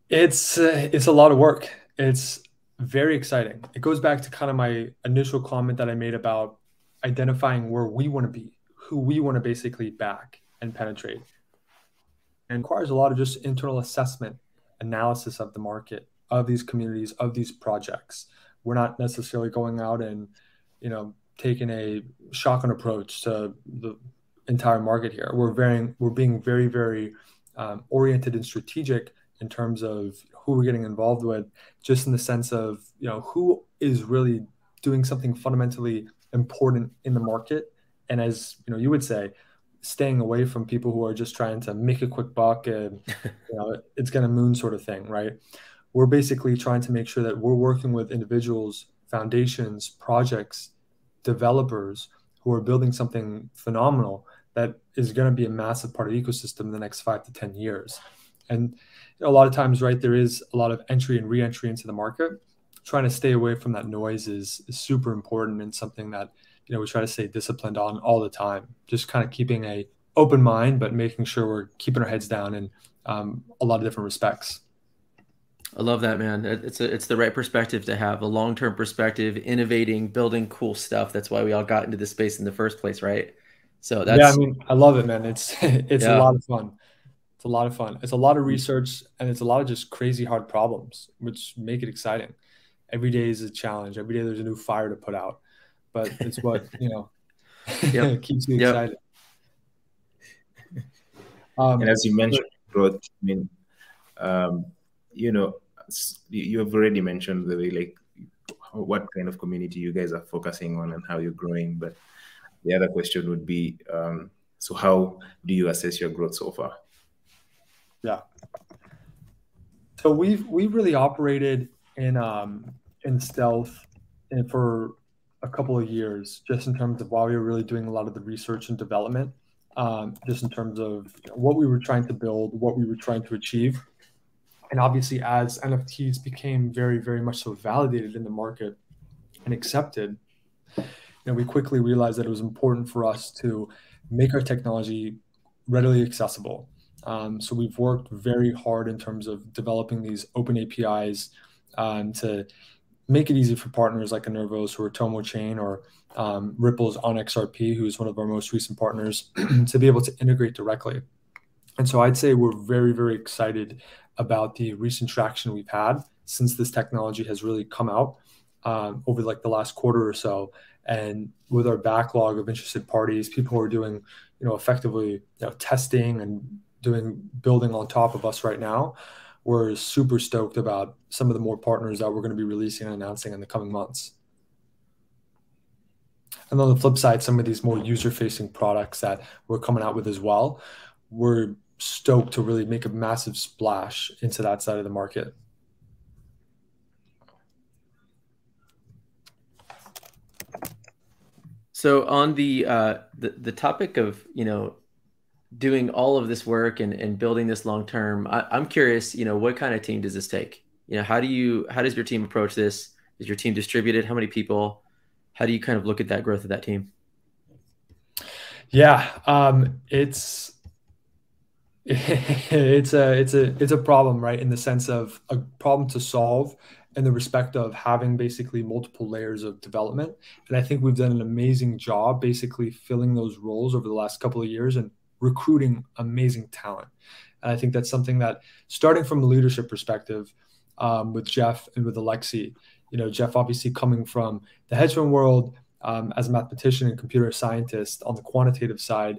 It's uh, it's a lot of work. It's very exciting. It goes back to kind of my initial comment that i made about identifying where we want to be who we want to basically back and penetrate and requires a lot of just internal assessment analysis of the market of these communities of these projects we're not necessarily going out and you know taking a shotgun approach to the entire market here. We're very we're being very very um, oriented and strategic in terms of who we're getting involved with, just in the sense of you know who is really doing something fundamentally important in the market, and as you know you would say, staying away from people who are just trying to make a quick buck and you know it's going to moon sort of thing, right? We're basically trying to make sure that we're working with individuals, foundations, projects developers who are building something phenomenal that is going to be a massive part of the ecosystem in the next five to 10 years. And a lot of times, right, there is a lot of entry and re-entry into the market. Trying to stay away from that noise is, is super important and something that, you know, we try to stay disciplined on all the time. Just kind of keeping a open mind, but making sure we're keeping our heads down in um, a lot of different respects. I love that, man. It's a, it's the right perspective to have a long term perspective, innovating, building cool stuff. That's why we all got into this space in the first place, right? So that's yeah. I mean, I love it, man. It's it's yeah. a lot of fun. It's a lot of fun. It's a lot of mm. research and it's a lot of just crazy hard problems, which make it exciting. Every day is a challenge. Every day there's a new fire to put out, but it's what you know yep. keeps me yep. excited. Um, and as you mentioned, growth. I mean, um, you know, you have already mentioned the way like what kind of community you guys are focusing on and how you're growing but the other question would be um, so how do you assess your growth so far yeah so we've we've really operated in um in stealth and for a couple of years just in terms of while we were really doing a lot of the research and development um, just in terms of what we were trying to build what we were trying to achieve. And obviously as nfts became very very much so validated in the market and accepted you know we quickly realized that it was important for us to make our technology readily accessible. Um, so we've worked very hard in terms of developing these open apis um, to make it easy for partners like Nervos or Tomo Chain or um, Ripple's OnXRP, who's one of our most recent partners, to be able to integrate directly. And so I'd say we're very, very excited about the recent traction we've had since this technology has really come out um, over like the last quarter or so. And with our backlog of interested parties, people who are doing, you know, effectively you know, testing and doing building on top of us right now, we're super stoked about some of the more partners that we're going to be releasing and announcing in the coming months. And on the flip side, some of these more user-facing products that we're coming out with as well, we're stoked to really make a massive splash into that side of the market. So on the uh, the the topic of you know doing all of this work and, and building this long term, I'm curious. You know, what kind of team does this take? You know, how do you how does your team approach this? Is your team distributed? How many people? How do you kind of look at that growth of that team? Yeah, um, it's it's a it's a it's a problem right in the sense of a problem to solve in the respect of having basically multiple layers of development. And I think we've done an amazing job basically filling those roles over the last couple of years and recruiting amazing talent. And I think that's something that, starting from a leadership perspective, um, with Jeff and with Alexi, you know, Jeff obviously coming from the hedge fund world um, as a mathematician and computer scientist on the quantitative side.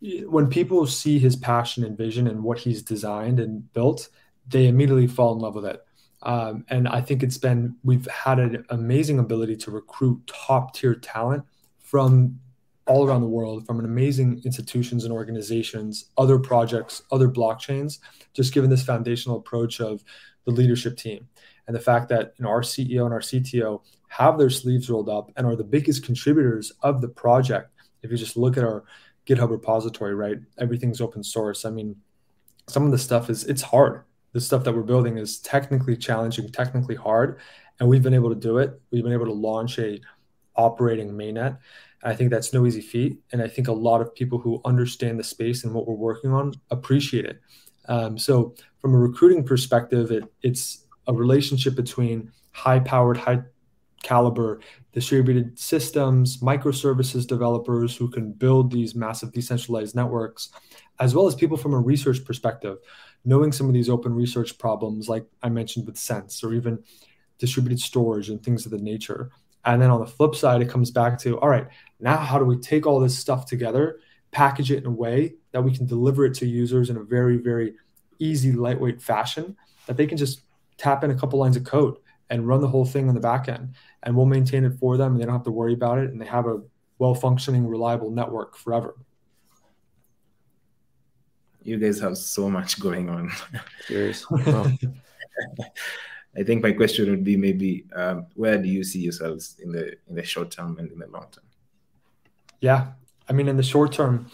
When people see his passion and vision and what he's designed and built, they immediately fall in love with it. Um, and I think it's been, we've had an amazing ability to recruit top tier talent from all around the world, from amazing institutions and organizations, other projects, other blockchains, just given this foundational approach of the leadership team and the fact that you know, our CEO and our CTO have their sleeves rolled up and are the biggest contributors of the project. If you just look at our GitHub repository, right, everything's open source. I mean, some of the stuff is it's hard the stuff that we're building is technically challenging, technically hard, and we've been able to do it. We've been able to launch a operating mainnet. I think that's no easy feat, and I think a lot of people who understand the space and what we're working on appreciate it. Um, so, from a recruiting perspective, it, it's a relationship between high-powered, high caliber distributed systems, microservices developers who can build these massive decentralized networks, as well as people from a research perspective knowing some of these open research problems, like I mentioned with Sense or even distributed storage and things of the nature. And then on the flip side, it comes back to all right, now how do we take all this stuff together, package it in a way that we can deliver it to users in a very, very easy, lightweight fashion that they can just tap in a couple lines of code and run the whole thing on the back end. And we'll maintain it for them and they don't have to worry about it. And they have a well functioning, reliable network forever you guys have so much going on. Cheers. I think my question would be maybe um, where do you see yourselves in the in the short term and in the long term? Yeah, I mean, in the short term,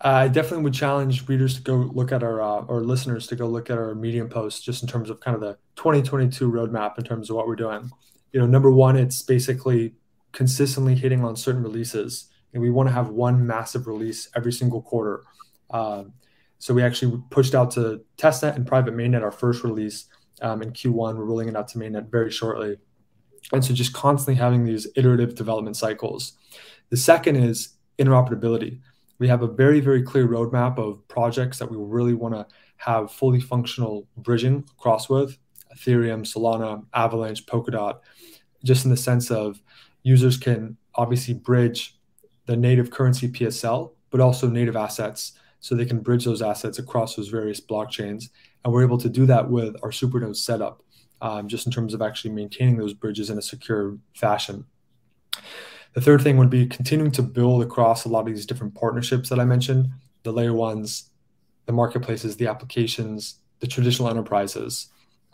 uh, I definitely would challenge readers to go look at our uh, or listeners to go look at our Medium posts just in terms of kind of the 2022 roadmap in terms of what we're doing. You know, number one, it's basically consistently hitting on certain releases, and we want to have one massive release every single quarter. Uh, so we actually pushed out to testnet and private mainnet our first release um, in Q1. We're rolling it out to mainnet very shortly. And so just constantly having these iterative development cycles. The second is interoperability. We have a very, very clear roadmap of projects that we really want to have fully functional bridging across with Ethereum, Solana, Avalanche, Polkadot, just in the sense of users can obviously bridge the native currency PSL, but also native assets so they can bridge those assets across those various blockchains. And we're able to do that with our Supernode setup, um, just in terms of actually maintaining those bridges in a secure fashion. The third thing would be continuing to build across a lot of these different partnerships that I mentioned, the layer ones, the marketplaces, the applications, the traditional enterprises.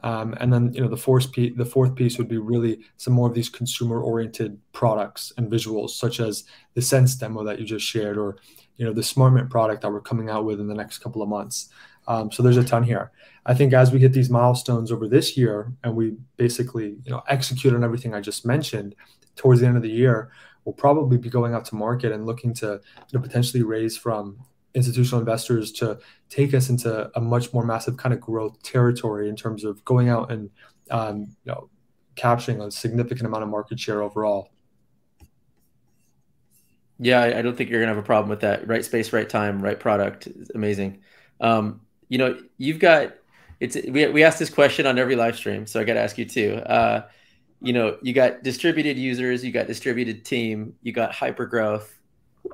Um, and then, you know, the fourth piece, the fourth piece would be really some more of these consumer-oriented products and visuals, such as the Sense demo that you just shared, or you know the SmartMint product that we're coming out with in the next couple of months. Um, so there's a ton here. I think as we hit these milestones over this year, and we basically you know execute on everything I just mentioned, towards the end of the year, we'll probably be going out to market and looking to you know, potentially raise from institutional investors to take us into a much more massive kind of growth territory in terms of going out and um, you know capturing a significant amount of market share overall. Yeah, I, don't think you're gonna have a problem with that. Right space, right time, right product. Amazing. Um, you know, you've got it's we we asked this question on every live stream, so I got to ask you too. Uh, you know, you got distributed users, you got distributed team, you got hyper growth.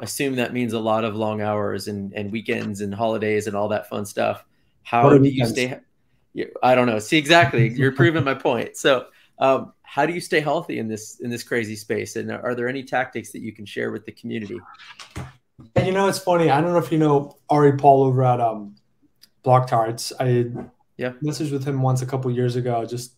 Assume that means a lot of long hours and and weekends and holidays and all that fun stuff. How do you stay? I don't know. See exactly. You're proving my point. So um, how do you stay healthy in this in this crazy space? And are there any tactics that you can share with the community? You know, it's funny. I don't know if you know Ari Paul over at um, Block Tarts. I yeah messaged with him once a couple years ago, just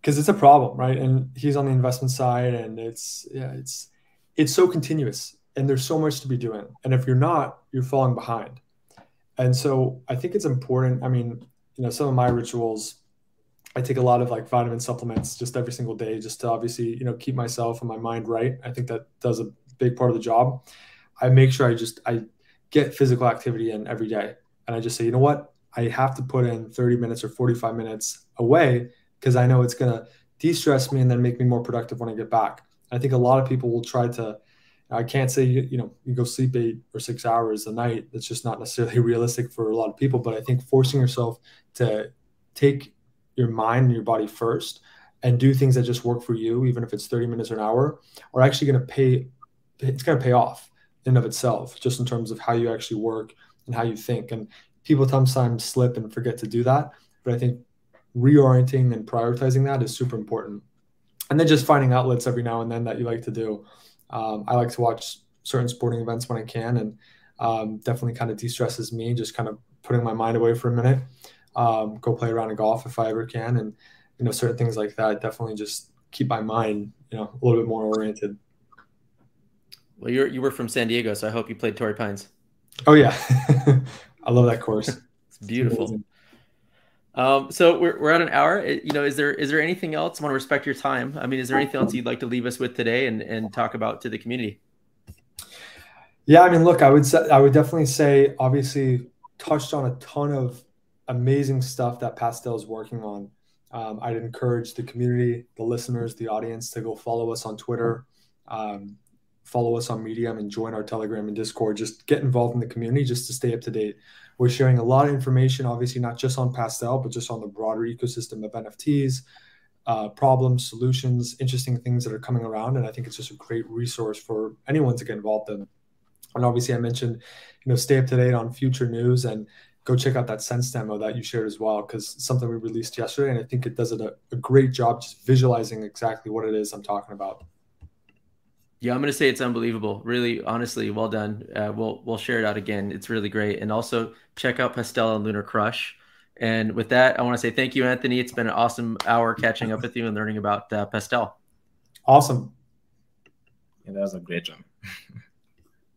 because it's a problem, right? And he's on the investment side, and it's yeah, it's it's so continuous, and there's so much to be doing. And if you're not, you're falling behind. And so I think it's important. I mean, you know, some of my rituals I take a lot of like vitamin supplements just every single day, just to obviously, you know, keep myself and my mind right. I think that does a big part of the job. I make sure I just I get physical activity in every day, and I just say, you know what, I have to put in 30 minutes or 45 minutes away because I know it's going to de-stress me and then make me more productive when I get back. I think a lot of people will try to. I can't say you, know you go sleep eight or six hours a night. That's just not necessarily realistic for a lot of people. But I think forcing yourself to take your mind and your body first and do things that just work for you, even if it's 30 minutes or an hour, are actually going to pay. It's going to pay off in of itself, just in terms of how you actually work and how you think. And people sometimes slip and forget to do that. But I think reorienting and prioritizing that is super important. And then just finding outlets every now and then that you like to do. Um, I like to watch certain sporting events when I can, and um, definitely kind of de-stresses me. Just kind of putting my mind away for a minute. Um, go play around in golf if I ever can, and you know certain things like that. Definitely just keep my mind you know a little bit more oriented. Well, you you were from San Diego, so I hope you played Torrey Pines. Oh yeah, I love that course. it's beautiful. It's um, so we're, we're at an hour. You know, is there is there anything else? I want to respect your time. I mean, is there anything else you'd like to leave us with today and, and talk about to the community? Yeah, I mean, look, I would say, I would definitely say, obviously, touched on a ton of amazing stuff that Pastel is working on. Um, I'd encourage the community, the listeners, the audience to go follow us on Twitter, um, follow us on Medium, and join our Telegram and Discord. Just get involved in the community just to stay up to date. We're sharing a lot of information, obviously, not just on Pastel, but just on the broader ecosystem of NFTs, uh, problems, solutions, interesting things that are coming around. And I think it's just a great resource for anyone to get involved in. And obviously, I mentioned, you know, stay up to date on future news and go check out that sense demo that you shared as well, because something we released yesterday. And I think it does a, a great job just visualizing exactly what it is I'm talking about. Yeah, I'm gonna say it's unbelievable. Really, honestly, well done. Uh, we'll we'll share it out again. It's really great, and also check out Pastel and LunarCrush. And with that, I want to say thank you, Anthony. It's been an awesome hour catching up with you and learning about uh, Pastel. Awesome. Yeah, that was a great one.